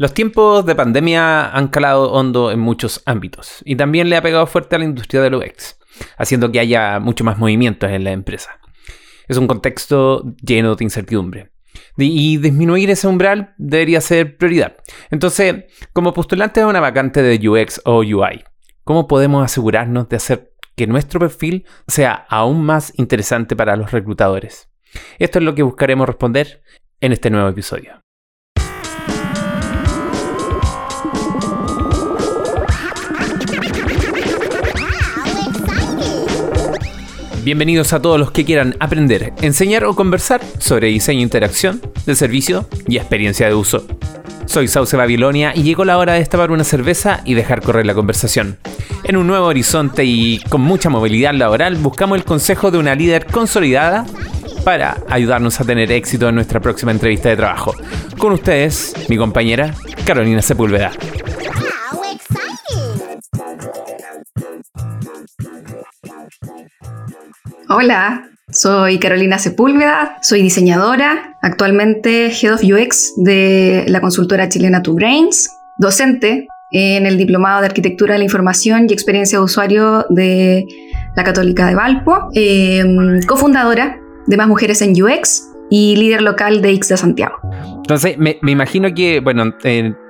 Los tiempos de pandemia han calado hondo en muchos ámbitos y también le ha pegado fuerte a la industria del UX, haciendo que haya mucho más movimientos en la empresa. Es un contexto lleno de incertidumbre. Y disminuir ese umbral debería ser prioridad. Entonces, como postulante a una vacante de UX o UI, ¿cómo podemos asegurarnos de hacer que nuestro perfil sea aún más interesante para los reclutadores? Esto es lo que buscaremos responder en este nuevo episodio. Bienvenidos a todos los que quieran aprender, enseñar o conversar sobre diseño e interacción, de servicio y experiencia de uso. Soy Sauce Babilonia y llegó la hora de destapar una cerveza y dejar correr la conversación. En un nuevo horizonte y con mucha movilidad laboral buscamos el consejo de una líder consolidada para ayudarnos a tener éxito en nuestra próxima entrevista de trabajo. Con ustedes, mi compañera Carolina Sepúlveda. Hola, soy Carolina Sepúlveda, soy diseñadora, actualmente Head of UX de la consultora chilena Two Brains, docente en el Diplomado de Arquitectura de la Información y Experiencia de Usuario de la Católica de Valpo, em, cofundadora de Más Mujeres en UX y líder local de de Santiago. Entonces, me, imagino que, bueno,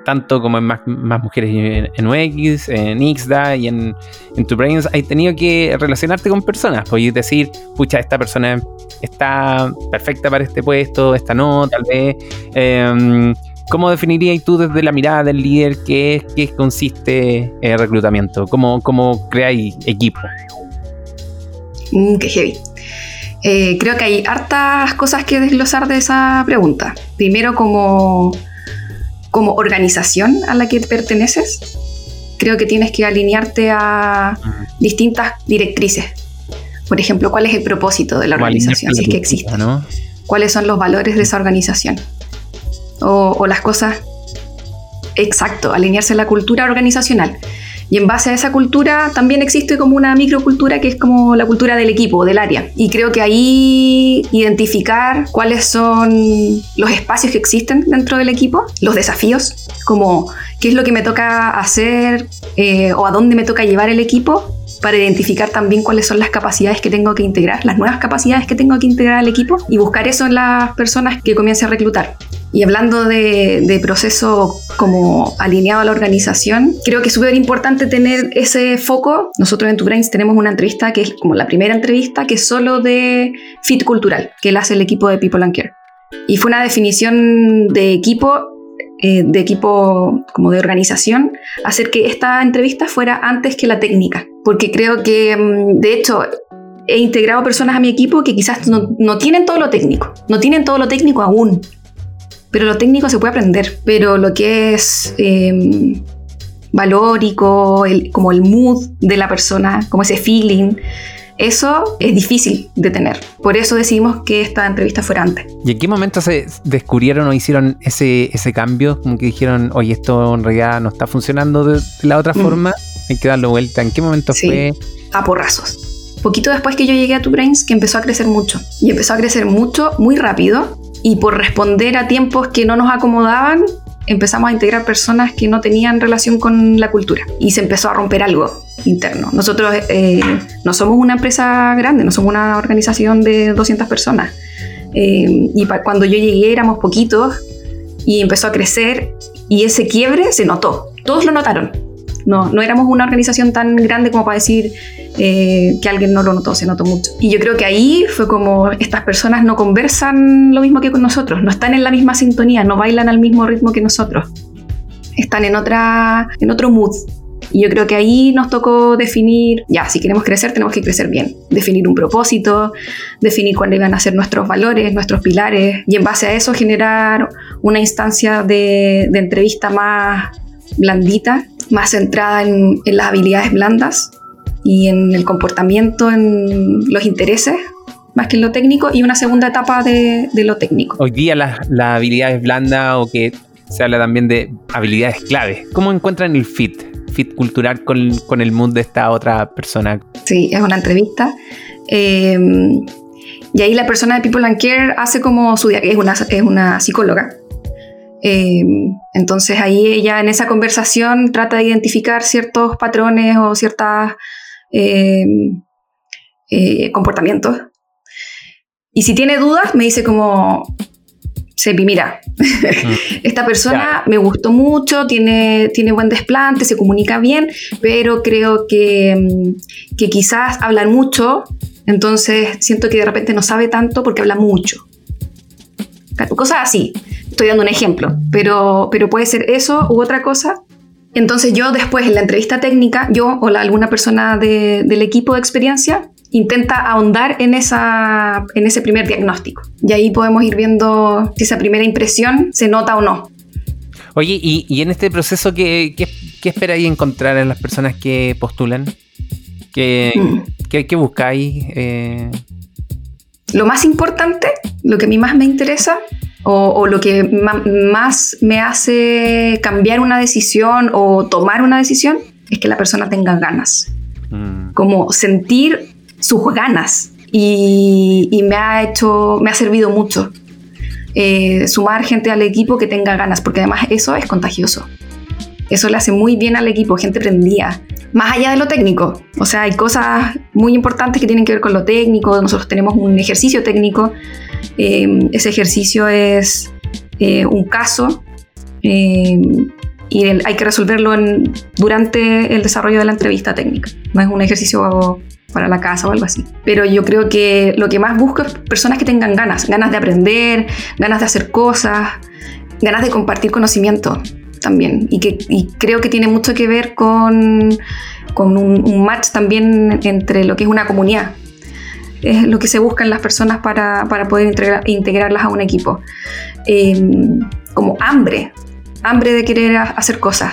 tanto como en más, mujeres en, UX, en XDA y en, en Tu Brains, hay tenido que relacionarte con personas. Podéis decir, pucha, esta persona está perfecta para este puesto, esta no, tal vez. Em, ¿Cómo definirías tú desde la mirada del líder qué, qué consiste el reclutamiento? ¿Cómo, cómo creáis equipo? Mm, qué heavy. Eh, creo que hay hartas cosas que desglosar de esa pregunta. Primero, como, como organización a la que perteneces, creo que tienes que alinearte a distintas directrices. Por ejemplo, ¿cuál es el propósito de la organización, si es que existe? ¿Cuáles son los valores de esa organización? O, o las cosas... Exacto, alinearse a la cultura organizacional. Y en base a esa cultura también existe como una microcultura que es como la cultura del equipo, del área. Y creo que ahí identificar cuáles son los espacios que existen dentro del equipo, los desafíos, como qué es lo que me toca hacer eh, o a dónde me toca llevar el equipo para identificar también cuáles son las capacidades que tengo que integrar, las nuevas capacidades que tengo que integrar al equipo y buscar eso en las personas que comience a reclutar. Y hablando de, proceso como alineado a la organización, creo que es súper importante tener ese foco. Nosotros en Tu Brains tenemos una entrevista que es como la primera entrevista que es solo de fit cultural, que la hace el equipo de People and Care. Y fue una definición de equipo, eh, de equipo como de organización, hacer que esta entrevista fuera antes que la técnica. Porque creo que, mm, de hecho, he integrado personas a mi equipo que quizás no, no tienen todo lo técnico, no tienen todo lo técnico aún pero lo técnico se puede aprender, pero lo que es em, valórico, como el mood de la persona, como ese feeling, eso es difícil de tener. Por eso decidimos que esta entrevista fuera antes. ¿Y en qué momento se descubrieron o hicieron ese, ese cambio? Como que dijeron, oye, esto en realidad no está funcionando de la otra mm. forma, hay que darlo vuelta. ¿En qué momento sí, fue? A porrazos. Poquito después que yo llegué a Tu Brains, que empezó a crecer mucho. Y empezó a crecer mucho, muy rápido y por responder a tiempos que no nos acomodaban, empezamos a integrar personas que no tenían relación con la cultura y se empezó a romper algo interno. Nosotros eh, no somos una empresa grande, no somos una organización de 200 personas. Eh, y cuando yo llegué éramos poquitos y empezó a crecer y ese quiebre se notó. Todos lo notaron. No, no éramos una organización tan grande como para decir eh, que alguien no lo notó, se notó mucho. Y yo creo que ahí fue como estas personas no conversan lo mismo que con nosotros, no están en la misma sintonía, no bailan al mismo ritmo que nosotros. Están en, otra, en otro mood. Y yo creo que ahí nos tocó definir, ya, si queremos crecer, tenemos que crecer bien. Definir un propósito, definir cuáles iban a ser nuestros valores, nuestros pilares, y en base a eso generar una instancia de, de entrevista más blandita, más centrada en, en las habilidades blandas y en el comportamiento, en los intereses, más que en lo técnico, y una segunda etapa de, de lo técnico. Hoy día las la habilidades blandas o que se habla también de habilidades clave. ¿Cómo encuentran el fit? Fit cultural con, con el mundo de esta otra persona. Sí, es una entrevista. Em, y ahí la persona de People and Care hace como su es una, es una psicóloga. Eh, entonces ahí ella en esa conversación trata de identificar ciertos patrones o ciertos eh, eh, comportamientos. Y si tiene dudas, me dice como, Sepi, mira, esta persona me gustó mucho, tiene, tiene buen desplante, se comunica bien, pero creo que, mm, que quizás hablan mucho, entonces siento que de repente no sabe tanto porque habla mucho. Cosas así. Estoy dando un ejemplo, pero, pero puede ser eso u otra cosa. Entonces yo después en la entrevista técnica, yo o la, alguna persona del equipo de experiencia intenta ahondar en, esa, en ese primer diagnóstico. Y ahí podemos ir viendo si esa primera impresión se nota o no. Oye, ¿y, en este proceso qué, qué, qué esperáis encontrar en las personas que postulan? ¿Qué, mm. buscáis? Eh? Lo más importante, lo que a mí más me interesa, o, lo que más me hace cambiar una decisión o tomar una decisión, es que la persona tenga ganas. Mm. Como sentir sus ganas. Y, me ha hecho, me ha servido mucho eh, sumar gente al equipo que tenga ganas, porque además eso es contagioso. Eso le hace muy bien al equipo, gente prendida. Más allá de lo técnico. O sea, hay cosas muy importantes que tienen que ver con lo técnico. Nosotros tenemos un ejercicio técnico. Eh, ese ejercicio es eh, un caso y hay que resolverlo durante el desarrollo de la entrevista técnica. No es un ejercicio para la casa o algo así. Pero yo creo que lo que más busco es personas que tengan ganas, ganas de aprender, ganas de hacer cosas, ganas de compartir conocimiento también. Y, que, creo que tiene mucho que ver con, con un, match también entre lo que es una comunidad. Es lo que se busca en las personas para, para poder integrarlas a un equipo. Em, como hambre, hambre de querer hacer cosas.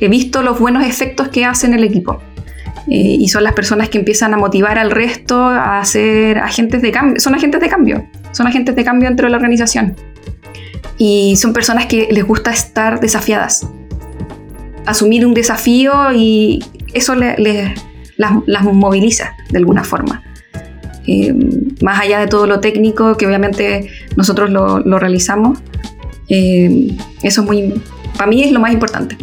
He visto los buenos efectos que hace en el equipo. Eh, y son las personas que empiezan a motivar al resto a ser agentes de cambio. Son agentes de cambio, son agentes de cambio dentro de la organización. Y son personas que les gusta estar desafiadas, asumir un desafío y eso las, moviliza de alguna forma. Eh, más allá de todo lo técnico, que obviamente nosotros lo, realizamos, eh, eso es muy, para mí es lo más importante.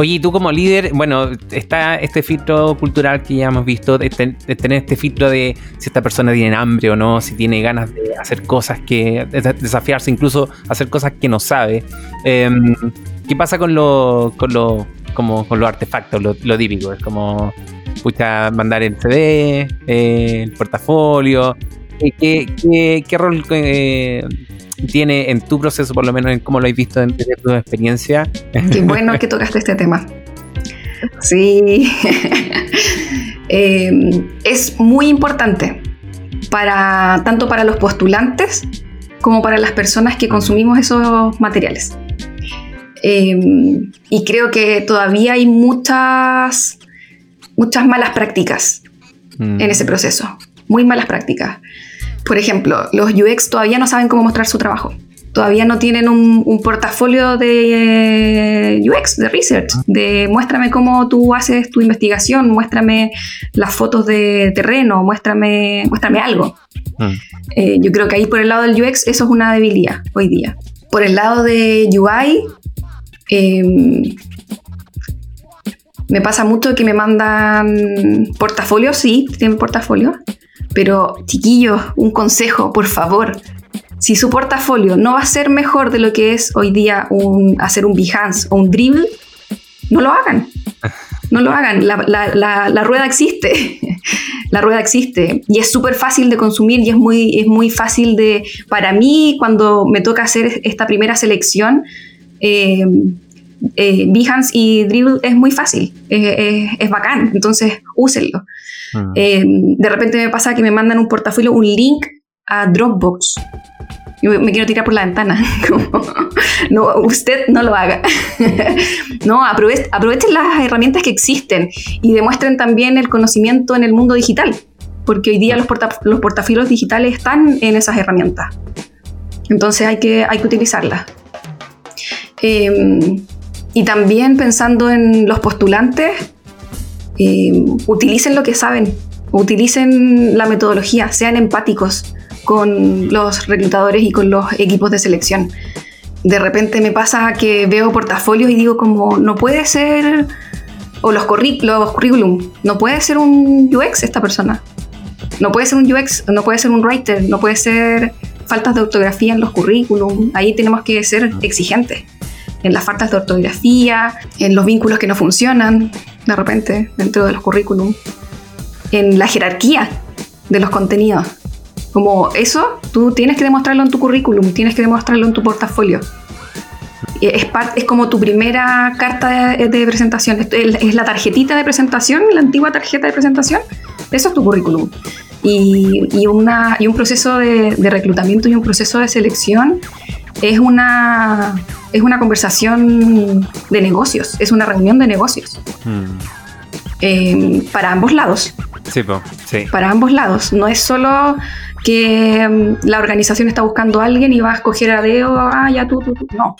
Oye, tú como líder, bueno, está este filtro cultural que ya hemos visto, de, tener este filtro de si esta persona tiene hambre o no, si tiene ganas de hacer cosas que, desafiarse, incluso hacer cosas que no sabe. Em, ¿Qué pasa con lo, con lo, como, con los artefactos, lo, típico? Es como, pucha, mandar el CD, eh, el portafolio. ¿Qué, qué, qué rol eh, tiene en tu proceso, por lo menos en cómo lo has visto en, tu experiencia. Qué bueno que tocaste este tema. Sí, em, es muy importante para tanto para los postulantes como para las personas que consumimos esos materiales. Em, y creo que todavía hay muchas, muchas malas prácticas en ese mm. proceso, muy malas prácticas. Por ejemplo, los UX todavía no saben cómo mostrar su trabajo. Todavía no tienen un, portafolio de UX, de research, ah. de muéstrame cómo tú haces tu investigación, muéstrame las fotos de terreno, muéstrame, muéstrame algo. Ah. Eh, yo creo que ahí por el lado del UX eso es una debilidad hoy día. Por el lado de UI, em, me pasa mucho que me mandan portafolios, sí, tienen portafolios, pero, chiquillos, un consejo, por favor. Si su portafolio no va a ser mejor de lo que es hoy día un, hacer un Behance o un Dribble, no lo hagan. No lo hagan. La, rueda existe. la rueda existe. Y es súper fácil de consumir y es muy, es muy fácil de. Para mí, cuando me toca hacer esta primera selección, eh, eh, Behance y Dribble es muy fácil. es bacán. Entonces, úsenlo. Ah. Eh, de repente me pasa que me mandan un portafolio, un link a Dropbox. Yo me quiero tirar por la ventana. no, usted no lo haga. no, aprovechen las herramientas que existen y demuestren también el conocimiento en el mundo digital, porque hoy día los, los portafolios digitales están en esas herramientas. Entonces hay que, hay que utilizarlas. Em, y también pensando en los postulantes, eh, utilicen lo que saben, utilicen la metodología, sean empáticos con los reclutadores y con los equipos de selección. de repente me pasa que veo portafolios y digo como, no puede ser, o los, los currículum, no puede ser un UX esta persona. No puede ser un UX, no puede ser un writer, no puede ser faltas de ortografía en los currículum. Ahí tenemos que ser exigentes en las faltas de ortografía, en los vínculos que no funcionan de repente dentro de los currículum, en la jerarquía de los contenidos. Como eso, tú tienes que demostrarlo en tu currículum, tienes que demostrarlo en tu portafolio. Es, es como tu primera carta de, presentación, es, la tarjetita de presentación, la antigua tarjeta de presentación, eso es tu currículum. Y, una, y un proceso de, reclutamiento y un proceso de selección es una, es una conversación de negocios, es una reunión de negocios. Hmm. Eh, para ambos lados. Sí, sí. Para ambos lados. No es solo que mm, la organización está buscando a alguien y va a escoger a Deo, ah, ya tú, tú, tú. No.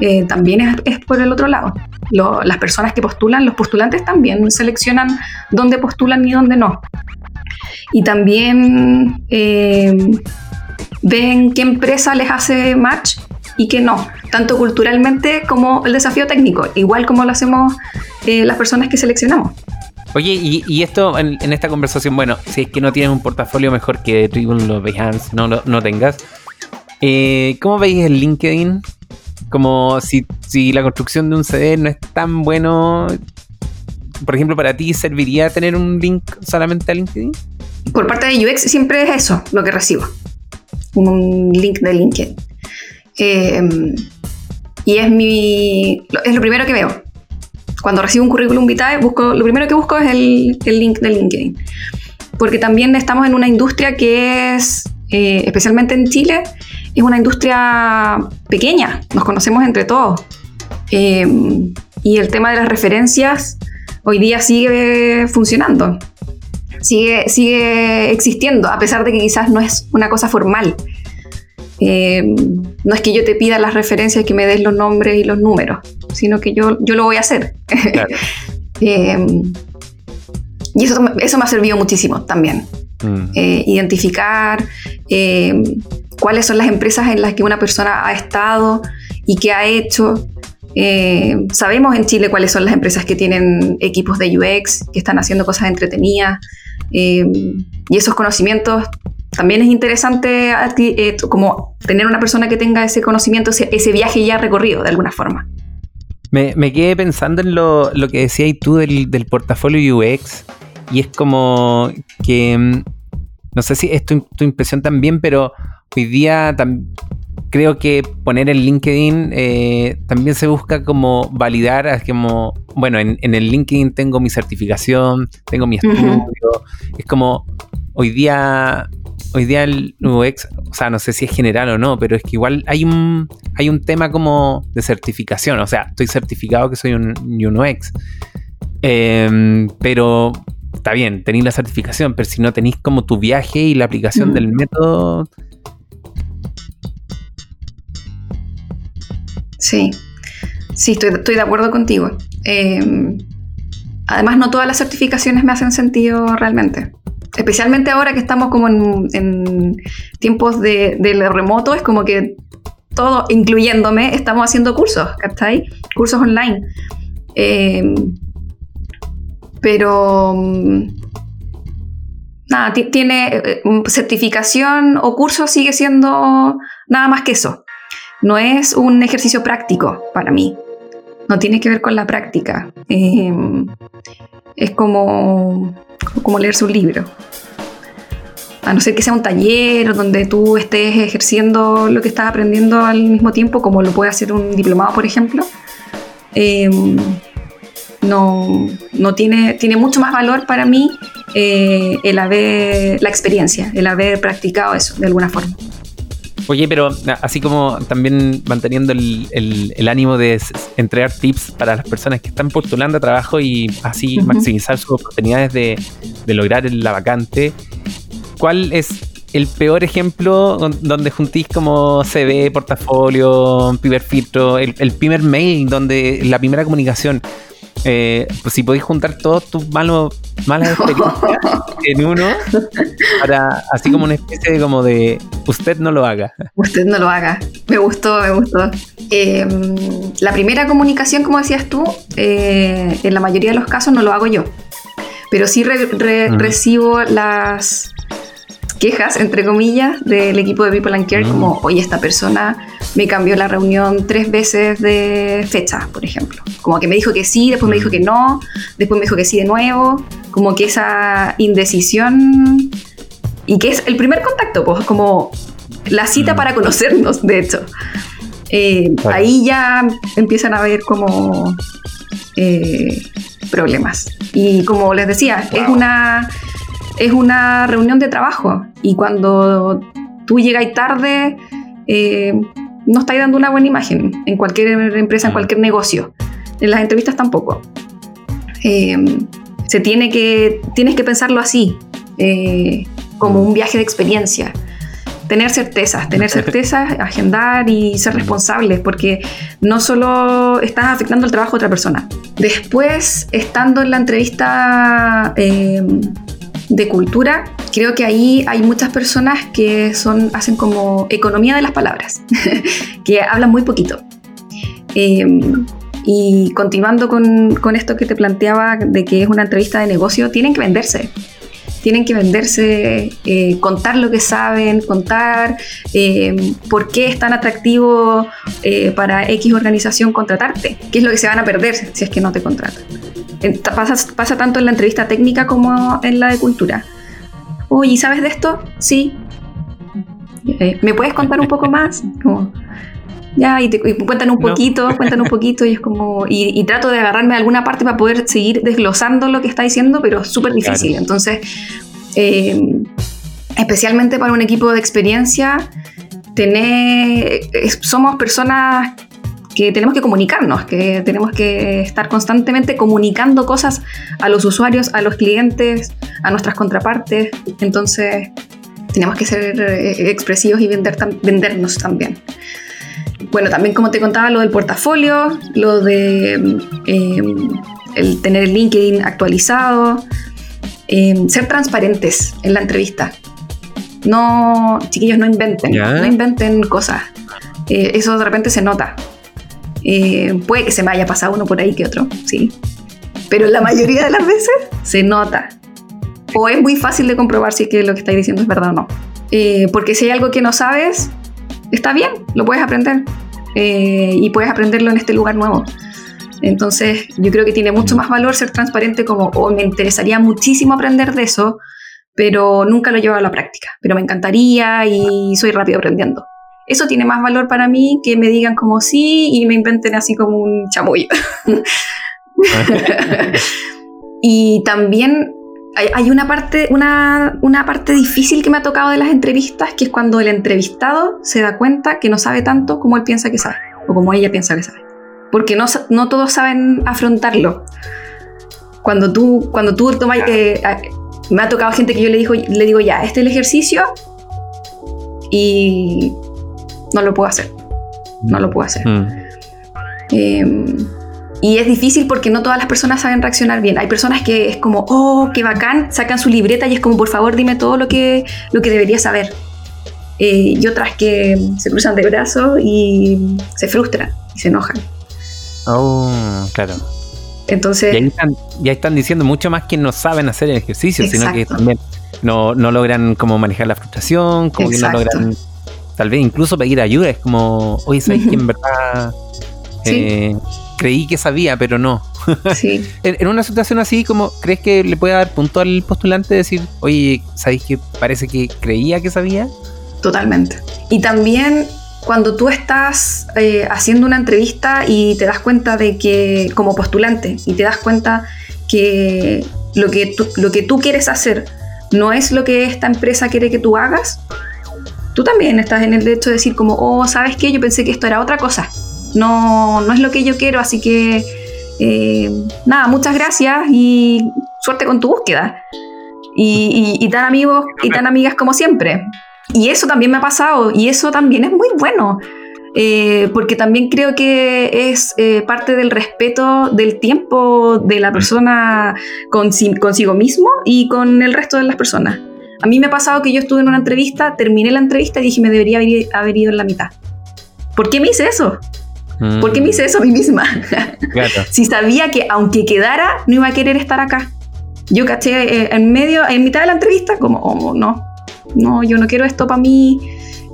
Eh, también es, por el otro lado. las personas que postulan, los postulantes también seleccionan dónde postulan y dónde no. Y también eh, ven qué empresa les hace match y qué no, tanto culturalmente como el desafío técnico, igual como lo hacemos eh, las personas que seleccionamos. Oye, y, esto en, esta conversación, bueno, si es que no tienes un portafolio mejor que Tribune, lo Behance, no, no, no tengas, eh, ¿cómo veis el LinkedIn? Como si, si la construcción de un CD no es tan bueno, por ejemplo, para ti, ¿serviría tener un link solamente a LinkedIn? Por parte de UX siempre es eso lo que recibo, un link de LinkedIn. Eh, y es mi es lo primero que veo cuando recibo un currículum vitae, busco, lo primero que busco es el, link de LinkedIn. Porque también estamos en una industria que es, eh, especialmente en Chile, es una industria pequeña, nos conocemos entre todos. Eh, y el tema de las referencias hoy día sigue funcionando, sigue, sigue existiendo, a pesar de que quizás no es una cosa formal. Eh, no es que yo te pida las referencias que me des los nombres y los números, sino que yo, yo lo voy a hacer. Eh, y eso, eso me ha servido muchísimo también. Mm. Eh, identificar cuáles son las empresas en las que una persona ha estado y qué ha hecho. sabemos en Chile cuáles son las empresas que tienen equipos de UX, que están haciendo cosas entretenidas. Y esos conocimientos también es interesante eh, como tener una persona que tenga ese conocimiento, ese, viaje ya recorrido de alguna forma. Me, quedé pensando en lo, que decías tú del, portafolio UX y es como que, mm, no sé si es tu, impresión también, pero hoy día creo que poner en LinkedIn eh, también se busca como validar, como, bueno, en, el LinkedIn tengo mi certificación, tengo mi estudio, es como hoy día hoy día el UX, o sea, no sé si es general o no, pero es que igual hay un, hay un tema como de certificación. O sea, estoy certificado que soy un, UX. Em, pero está bien, tenéis la certificación, pero si no tenéis como tu viaje y la aplicación del método. Sí, sí, estoy, de acuerdo contigo. Em, además, no todas las certificaciones me hacen sentido realmente especialmente ahora que estamos como en, tiempos de, remoto, es como que todo, incluyéndome, estamos haciendo cursos, ¿cachai? Cursos online. Em, pero mm, nada, tiene eh, certificación o curso sigue siendo nada más que eso. No es un ejercicio práctico para mí. No tiene que ver con la práctica. Em, es como como leerse un libro. A no ser que sea un taller donde tú estés ejerciendo lo que estás aprendiendo al mismo tiempo, como lo puede hacer un diplomado, por ejemplo. Em, no, no tiene, tiene mucho más valor para mí eh, el haber, la experiencia, el haber practicado eso de alguna forma. Oye, pero así como también manteniendo el, ánimo de entregar tips para las personas que están postulando a trabajo y así maximizar sus oportunidades de, lograr la vacante, ¿cuál es el peor ejemplo donde juntís como CV, portafolio, primer filtro, el, primer mail, donde la primera comunicación? Eh, pues si podéis juntar todos tus malos, malas experiencias en uno, Para, así como una especie de como de usted no lo haga. Usted no lo haga. Me gustó, me gustó. Em, la primera comunicación, como decías tú, eh, en la mayoría de los casos no lo hago yo. Pero sí recibo las quejas, entre comillas, del equipo de People and Care, como, oye, esta persona me cambió la reunión tres veces de fecha, por ejemplo. Como que me dijo que sí, después me dijo que no, después me dijo que sí de nuevo. Como que esa indecisión. Y que es el primer contacto, pues, como la cita para conocernos, de hecho. Eh, ahí ya empiezan a haber como eh, problemas. Y como les decía, es una es una reunión de trabajo y cuando tú llegas tarde, eh, no estáis dando una buena imagen en cualquier empresa, en cualquier negocio. En las entrevistas tampoco. Eh, se tiene que, tienes que pensarlo así, eh, como un viaje de experiencia. Tener certezas, tener certezas, agendar y ser responsables, porque no solo estás afectando el trabajo de otra persona. Después, estando en la entrevista de cultura, creo que ahí hay muchas personas que son, hacen como economía de las palabras, que hablan muy poquito. Em, y continuando con, con, esto que te planteaba de que es una entrevista de negocio, tienen que venderse. Tienen que venderse, eh, contar lo que saben, contar em, por qué es tan atractivo eh, para X organización contratarte, qué es lo que se van a perder si es que no te contratan. Pasa, pasa tanto en la entrevista técnica como en la de cultura. Oye, ¿sabes de esto? Sí. Eh, ¿Me puedes contar un poco más? ya, y, te, cuentan un poquito, cuentan un poquito, y es como. Y, trato de agarrarme a alguna parte para poder seguir desglosando lo que está diciendo, pero es súper difícil. Entonces, eh, especialmente para un equipo de experiencia, tener, somos personas que tenemos que comunicarnos, que tenemos que estar constantemente comunicando cosas a los usuarios, a los clientes, a nuestras contrapartes. Entonces, tenemos que ser eh, expresivos y vender vendernos también. Bueno, también como te contaba, lo del portafolio, lo de em, el tener el LinkedIn actualizado, em, ser transparentes en la entrevista. No, chiquillos, no inventen, no inventen cosas. Eh, eso de repente se nota. Eh, puede que se me haya pasado uno por ahí que otro, sí. Pero la mayoría de las veces se nota. O es muy fácil de comprobar si lo que estáis diciendo es verdad o no. Eh, porque si hay algo que no sabes, está bien, lo puedes aprender. Eh, y puedes aprenderlo en este lugar nuevo. Entonces, yo creo que tiene mucho más valor ser transparente como, o me interesaría muchísimo aprender de eso, pero nunca lo he llevado a la práctica. Pero me encantaría y soy rápido aprendiendo. Eso tiene más valor para mí que me digan como sí y me inventen así como un chamullo. y también hay, una, parte, una, una, parte difícil que me ha tocado de las entrevistas, que es cuando el entrevistado se da cuenta que no sabe tanto como él piensa que sabe, o como ella piensa que sabe. Porque no, no todos saben afrontarlo. Cuando tú, cuando tú tomas... Eh, me ha tocado gente que yo le, digo, le digo, ya, este es el ejercicio, y no lo puedo hacer. No lo puedo hacer. Mm. Em, y es difícil porque no todas las personas saben reaccionar bien. Hay personas que es como, oh, qué bacán, sacan su libreta y es como, por favor, dime todo lo que, lo que debería saber. Eh, y otras que se cruzan de brazos y se frustran y se enojan. Oh, claro. Entonces. Ya están, diciendo mucho más que no saben hacer el ejercicio, sino que también no, no logran como manejar la frustración, como que no logran tal vez incluso pedir ayuda. Es como, oye, ¿sabes que en verdad eh, creí que sabía, pero no? Sí. en, una situación así, como ¿crees que le puede dar punto al postulante decir, oye, ¿sabéis que parece que creía que sabía? Totalmente. Y también cuando tú estás eh, haciendo una entrevista y te das cuenta de que, como postulante, y te das cuenta que lo que lo que tú quieres hacer no es lo que esta empresa quiere que tú hagas, tú también estás en el derecho de decir como, oh, ¿sabes qué? Yo pensé que esto era otra cosa. No, no es lo que yo quiero, así que eh, nada, muchas gracias y suerte con tu búsqueda. Y, tan amigos y tan amigas como siempre. Y eso también me ha pasado y eso también es muy bueno. Eh, porque también creo que es eh, parte del respeto del tiempo de la persona consigo mismo y con el resto de las personas a mí me ha pasado que yo estuve en una entrevista, terminé la entrevista y dije me debería haber, ido en la mitad. ¿Por qué me hice eso? ¿Por qué me hice eso a mí misma? si sabía que aunque quedara, no iba a querer estar acá. Yo caché eh, en medio, en mitad de la entrevista, como, oh, no, no, yo no quiero esto para mí,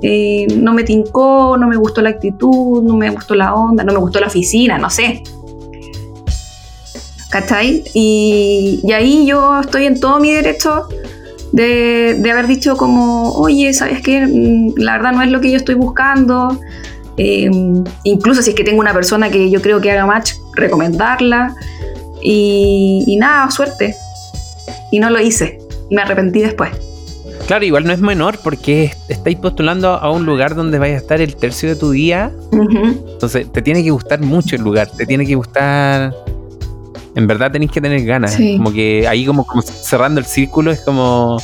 eh, no me tincó, no me gustó la actitud, no me gustó la onda, no me gustó la oficina, no sé. ¿Cachai? Y, y ahí yo estoy en todo mi derecho de, de, haber dicho como, oye, ¿sabes qué? Mm, la verdad no es lo que yo estoy buscando. Eh, incluso si es que tengo una persona que yo creo que haga match, recomendarla. Y, y nada, suerte. Y no lo hice. Me arrepentí después. Claro, igual no es menor porque estáis postulando a un lugar donde vais a estar el tercio de tu día. Entonces, te tiene que gustar mucho el lugar, te tiene que gustar. En verdad tenéis que tener ganas. Como que ahí, como, cerrando el círculo, es como.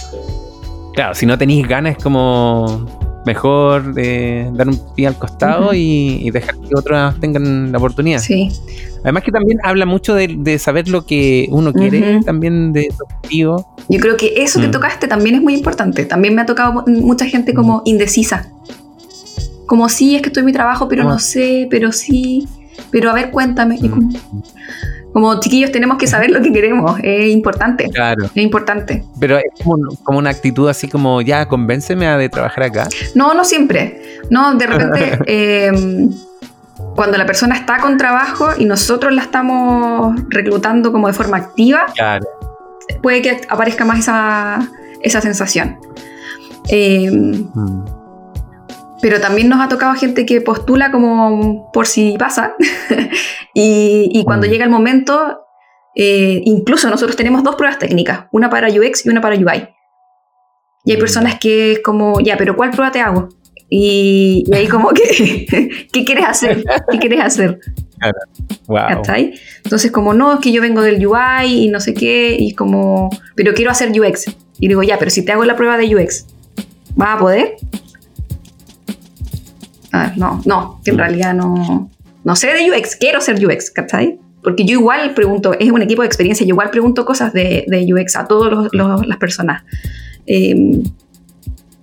Claro, si no tenéis ganas, es como mejor eh, dar un pie al costado y, dejar que otros tengan la oportunidad. Sí. Además que también habla mucho de, saber lo que uno quiere, también de su objetivo. Yo creo que eso que mm. tocaste también es muy importante. También me ha tocado mucha gente como mm. indecisa. Como sí, es que estoy en mi trabajo, pero no sé, pero sí. Pero a ver, cuéntame. Mm. Como, chiquillos tenemos que saber lo que queremos, es importante. Claro. Es importante. Pero es como, una actitud así como, ya, convénceme a de trabajar acá. No, no siempre. No, de repente... eh, cuando la persona está con trabajo y nosotros la estamos reclutando como de forma activa, puede que aparezca más esa, esa sensación. Eh, mm. Pero también nos ha tocado gente que postula como por si pasa. y, cuando mm. llega el momento, eh, incluso nosotros tenemos dos pruebas técnicas, una para UX y una para UI. Y hay personas que es como, ya, pero ¿cuál prueba te hago? Y, ahí como que, ¿qué quieres hacer? ¿Qué quieres hacer? Wow. Entonces como, no, es que yo vengo del UI y no sé qué, y como, pero quiero hacer UX. Y digo, ya, pero si te hago la prueba de UX, ¿vas a poder? Ah, no, no, que en realidad no, no sé de UX, quiero ser UX, ¿cachai? Porque yo igual pregunto, es un equipo de experiencia, yo igual pregunto cosas de, de UX a todas las personas. Eh,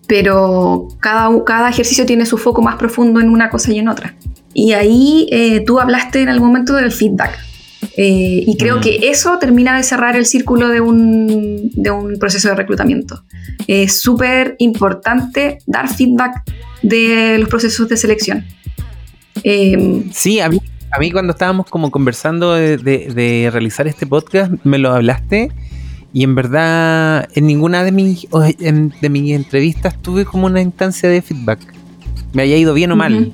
pero cada, cada ejercicio tiene su foco más profundo en una cosa y en otra. Y ahí eh, tú hablaste en algún momento del feedback. Eh, y creo mm. que eso termina de cerrar el círculo de un, de un proceso de reclutamiento. Es súper importante dar feedback de los procesos de selección. Eh, sí, a mí, a mí cuando estábamos como conversando de, de realizar este podcast, me lo hablaste y en verdad, en ninguna de mis, de mis entrevistas tuve como una instancia de feedback. Me haya ido bien o mal.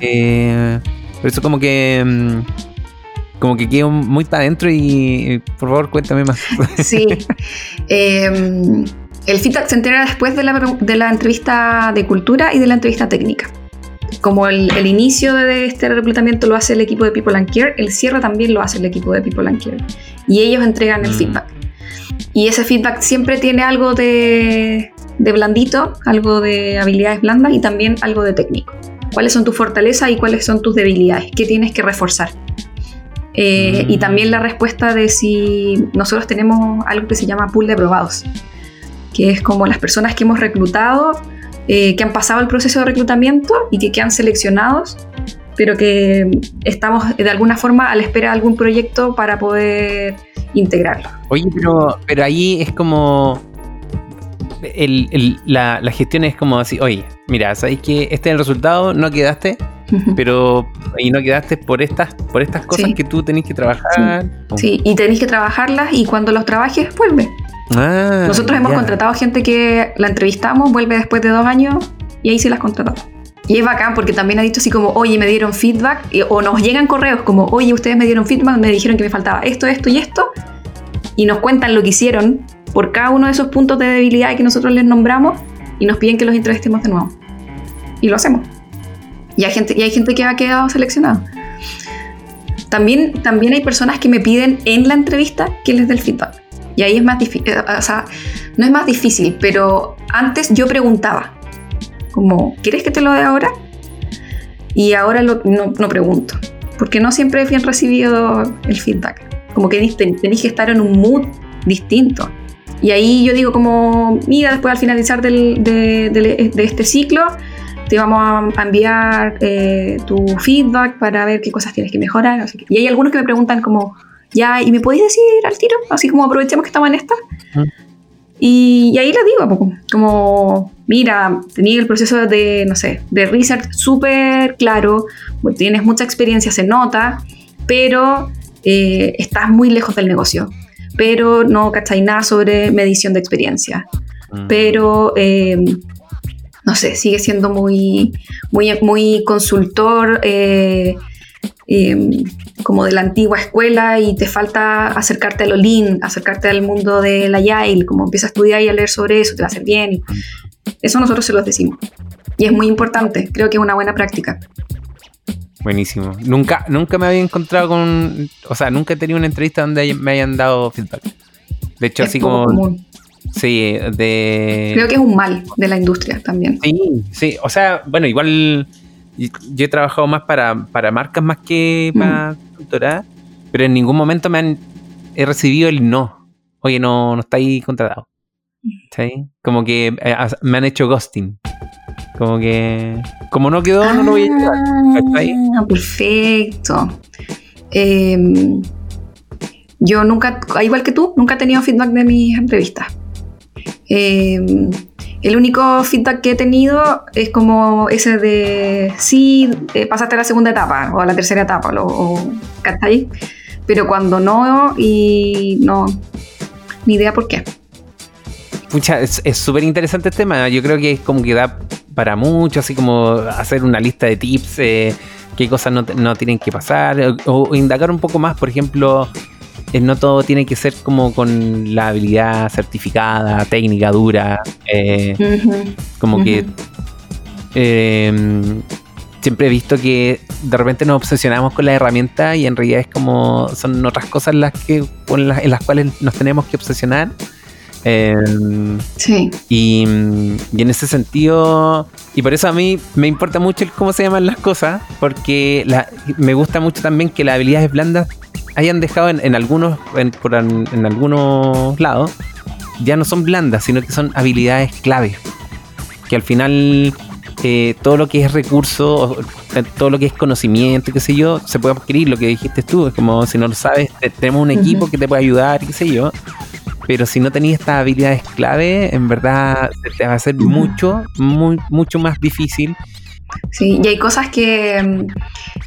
Eh, por eso como que... Como que quedo muy para adentro y por favor cuéntame más. Sí. Em, el feedback se entera después de la, de la, entrevista de cultura y de la entrevista técnica. Como el, el, inicio de este reclutamiento lo hace el equipo de People and Care, el cierre también lo hace el equipo de People and Care. Y ellos entregan el mm. feedback. Y ese feedback siempre tiene algo de, blandito, algo de habilidades blandas y también algo de técnico. ¿Cuáles son tus fortalezas y cuáles son tus debilidades? ¿Qué tienes que reforzar? Eh, y también la respuesta de si nosotros tenemos algo que se llama pool de aprobados, que es como las personas que hemos reclutado, eh, que han pasado el proceso de reclutamiento y que quedan seleccionados, pero que estamos de alguna forma a la espera de algún proyecto para poder integrarlo. Oye, pero, pero ahí es como. la, gestión es como así, oye, mira, sabéis que este es el resultado, no quedaste, pero y no quedaste por estas, por estas cosas que tú tenés que trabajar. Sí. y tenéis que trabajarlas y cuando los trabajes, vuelve. Ah, Nosotros hemos contratado gente que la entrevistamos, vuelve después de dos años y ahí sí las contratamos. Y es bacán porque también ha dicho así como, oye, me dieron feedback, o nos llegan correos como, oye, ustedes me dieron feedback, me dijeron que me faltaba esto, esto y esto, y nos cuentan lo que hicieron por cada uno de esos puntos de debilidad que nosotros les nombramos y nos piden que los entrevistemos de nuevo. Y lo hacemos. Y hay gente, y hay gente que ha quedado seleccionada. También, también hay personas que me piden en la entrevista que les dé el feedback. Y ahí es más difícil, eh, o sea, no es más difícil, pero antes yo preguntaba, como, ¿quieres que te lo dé ahora? Y ahora no, no, pregunto, porque no siempre es bien recibido el feedback. Como que tenéis que estar en un mood distinto. Y ahí yo digo como, mira, después al finalizar del, de, de- de este ciclo, te vamos a enviar eh, tu feedback para ver qué cosas tienes que mejorar. sé qué. Y hay algunos que me preguntan como, ya, ¿y me podéis decir al tiro? Así como aprovechemos que estamos en esta. Y, y ahí les digo, poco, como, mira, tenía el proceso de, no sé, de research súper claro, tienes mucha experiencia, se nota, pero eh, estás muy lejos del negocio. Pero no cacháis nada sobre medición de experiencia Mm. pero eh, no sé, sigue siendo muy, muy, muy consultor, eh, eh, como de la antigua escuela y te falta acercarte a lo lean, acercarte al mundo de la Agile, como empieza a estudiar y a leer sobre eso, te va a hacer bien. y Eso nosotros se los decimos. Y es muy importante, creo que es una buena práctica. Buenísimo. Nunca, nunca me había encontrado con. O sea, nunca he tenido una entrevista donde me hayan dado feedback. De hecho, es así como. común. Sí, de. Creo que es un mal de la industria también. Sí, sí. O sea, bueno, igual. Yo he trabajado más para, para marcas más que para consultoras, pero en ningún momento me han. He recibido el no. Oye, no, no estáis contratado. ¿Sí? Como que eh, me han hecho ghosting. Como que. Como no quedó, no lo voy a llevar. Ah, perfecto. Em, yo nunca, igual que tú, nunca he tenido feedback de mis entrevistas. Em, el único feedback que he tenido es como ese de sí, eh, pasaste a la segunda etapa o a la tercera etapa, lo, o, ¿cachai? Pero cuando no, y no, ni idea por qué. Pucha, es súper interesante el tema. Yo creo que es como que da para mucho, así como hacer una lista de tips, eh, qué cosas no, no tienen que pasar, o, indagar un poco más, por ejemplo, no todo tiene que ser como con la habilidad certificada, técnica dura, eh, como que eh, siempre he visto que de repente nos obsesionamos con la herramienta y en realidad es como son otras cosas las que las- en las cuales nos tenemos que obsesionar. Eh, Sí, y, y en ese sentido, y por eso a mí me importa mucho el cómo se llaman las cosas, porque la- me gusta mucho también que las habilidades blandas hayan dejado en, en algunos, en, por an- en algunos lados, ya no son blandas, sino que son habilidades clave. Que al final eh, todo lo que es recurso, eh, todo lo que es conocimiento, qué sé yo, se puede adquirir, lo que dijiste tú, es como si no lo sabes, te- tenemos un equipo que te puede ayudar, qué sé yo. Pero si no tenías estas habilidades clave, en verdad te va a Ujú. mucho, muy, mucho más difícil. Sí, y hay cosas que,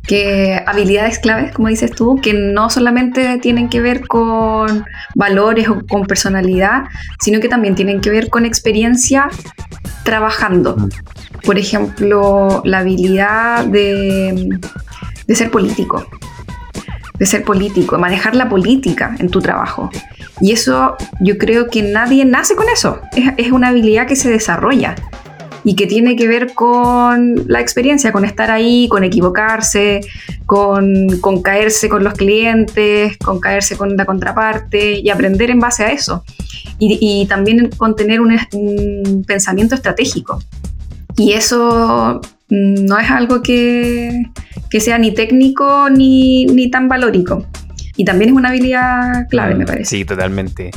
que habilidades claves, como dices tú, que no solamente tienen que ver con valores o con personalidad, sino que también tienen que ver con experiencia trabajando. Por ejemplo, la habilidad de, de ser político, de ser político, manejar la política en tu trabajo. Y eso yo creo que nadie nace con eso, es, es una habilidad que se desarrolla y que tiene que ver con la experiencia, con estar ahí, con equivocarse, con, con caerse con los clientes, con caerse con la contraparte y aprender en base a eso. Y, y también con tener un, pensamiento estratégico. Y eso mm, no es algo que, que sea ni técnico ni, ni tan valórico. Y también es una habilidad clave, me parece. Sí, totalmente.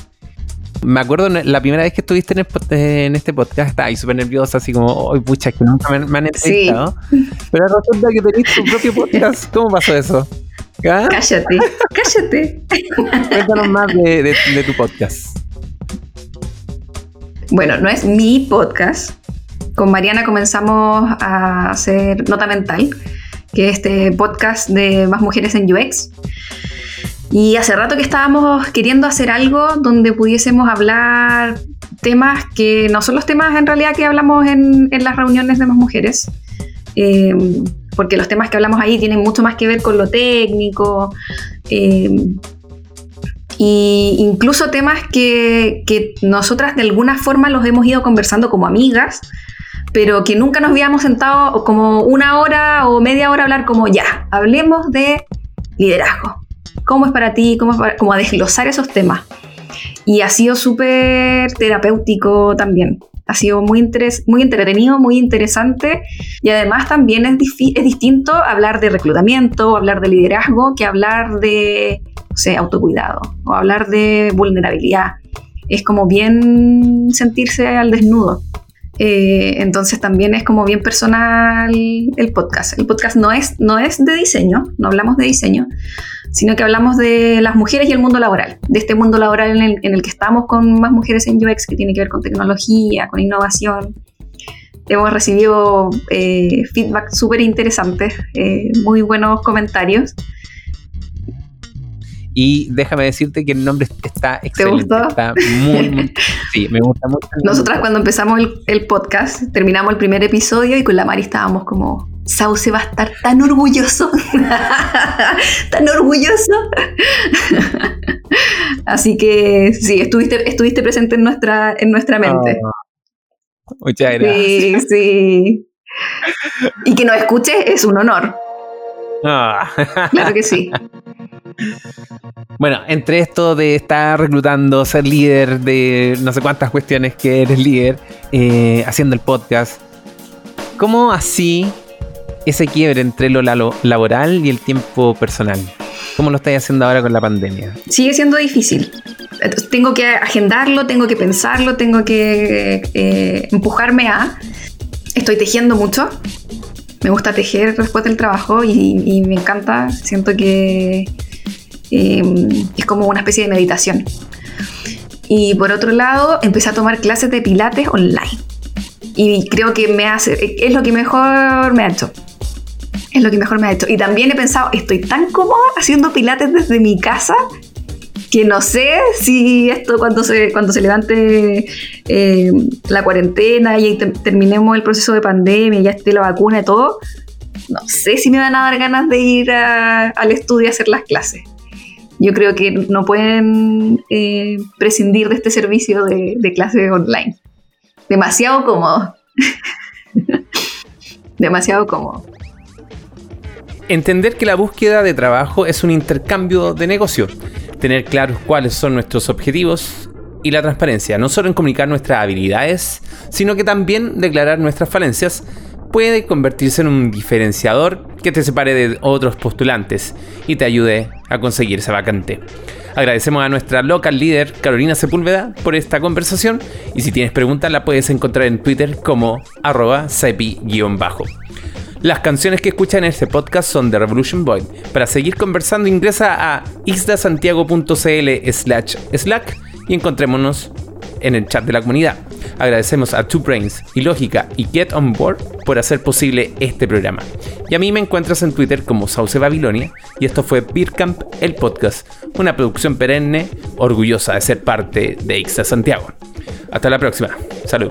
Me acuerdo la primera vez que estuviste en, el en este podcast, estaba ahí súper nerviosa, así como, ¡ay, pucha, que nunca me, me han Sí. entrevistado! Pero resulta que tenés tu propio podcast. ¿Cómo pasó eso? ¿Ah? Cállate, cállate. Cuéntanos más de, de- de tu podcast. Bueno, no es mi podcast. Con Mariana comenzamos a hacer Nota Mental, que es este podcast de más mujeres en UX. Y hace rato que estábamos queriendo hacer algo donde pudiésemos hablar temas que no son los temas en realidad que hablamos en, las reuniones de más mujeres. Eh, porque los temas que hablamos ahí tienen mucho más que ver con lo técnico. eh, incluso temas que, que nosotras de alguna forma los hemos ido conversando como amigas, pero que nunca nos habíamos sentado como una hora o media hora a hablar como ya, hablemos de liderazgo. ¿Cómo es para ti? ¿Cómo es para- como a desglosar esos temas. Y ha sido súper terapéutico también. Ha sido muy, interes- muy entretenido, muy interesante y además también es, es distinto hablar de reclutamiento, hablar de liderazgo, que hablar de, no sé, autocuidado o hablar de vulnerabilidad. es como bien sentirse al desnudo. Eh, entonces también es como bien personal el podcast. El podcast no es, no es de diseño, no hablamos de diseño, sino que hablamos de las mujeres y el mundo laboral, de este mundo laboral en el, que estamos con más mujeres en UX, que tiene que ver con tecnología, con innovación. Hemos recibido eh, feedback súper interesante, eh, muy buenos comentarios. Y déjame decirte que el nombre está excelente. ¿Te gustó? Está muy, Sí, me gusta mucho. Nosotras cuando empezamos el, podcast, terminamos el primer episodio y con la Mari estábamos como, Sauce va a estar tan orgulloso, tan orgulloso. Así que sí, estuviste, estuviste presente en nuestra, en nuestra mente. Oh, muchas gracias. Sí, sí. Y que nos escuche es un honor. Ah. Claro que sí. Bueno, entre esto de estar reclutando, ser líder de no sé cuántas cuestiones que eres líder, eh, haciendo el podcast, ¿cómo así ese quiebre entre lo laboral y el tiempo personal? ¿Cómo lo estáis haciendo ahora con la pandemia? Sigue siendo difícil. Tengo que agendarlo, tengo que pensarlo, tengo que eh, empujarme a... Estoy tejiendo mucho. Me gusta tejer después del trabajo y me encanta. Siento que Em, es como una especie de meditación. Y por otro lado, empecé a tomar clases de pilates online. Y creo que me hace, es lo que mejor me ha hecho. Es lo que mejor me ha hecho. Y también he pensado, estoy tan cómoda haciendo pilates desde mi casa que no sé si esto cuando se, cuando se levante em, la cuarentena y terminemos el proceso de pandemia ya esté la vacuna y todo, no sé si me van a dar ganas de ir al estudio a hacer las clases yo creo que no pueden eh, prescindir de este servicio de, de clase online. Demasiado cómodo. Demasiado cómodo. Entender que la búsqueda de trabajo es un intercambio de negocio. Tener claros cuáles son nuestros objetivos y la transparencia, no solo en comunicar nuestras habilidades, sino que también declarar nuestras falencias puede convertirse en un diferenciador que te separe de otros postulantes y te ayude a conseguir esa vacante. Agradecemos a nuestra local líder Carolina Sepúlveda por esta conversación y si tienes preguntas la puedes encontrar en Twitter como arroba bajo Las canciones que escuchan en este podcast son de Revolution Boy. Para seguir conversando ingresa a isdasantiago.cl slash slack y encontrémonos en el chat de la comunidad. Agradecemos a Two Brains, Ilógica y Get On Board por hacer posible este programa. Y a mí me encuentras en Twitter como Sauce Babilonia y esto fue Beercamp, el podcast, una producción perenne orgullosa de ser parte de Ixta Santiago. Hasta la próxima. Salud.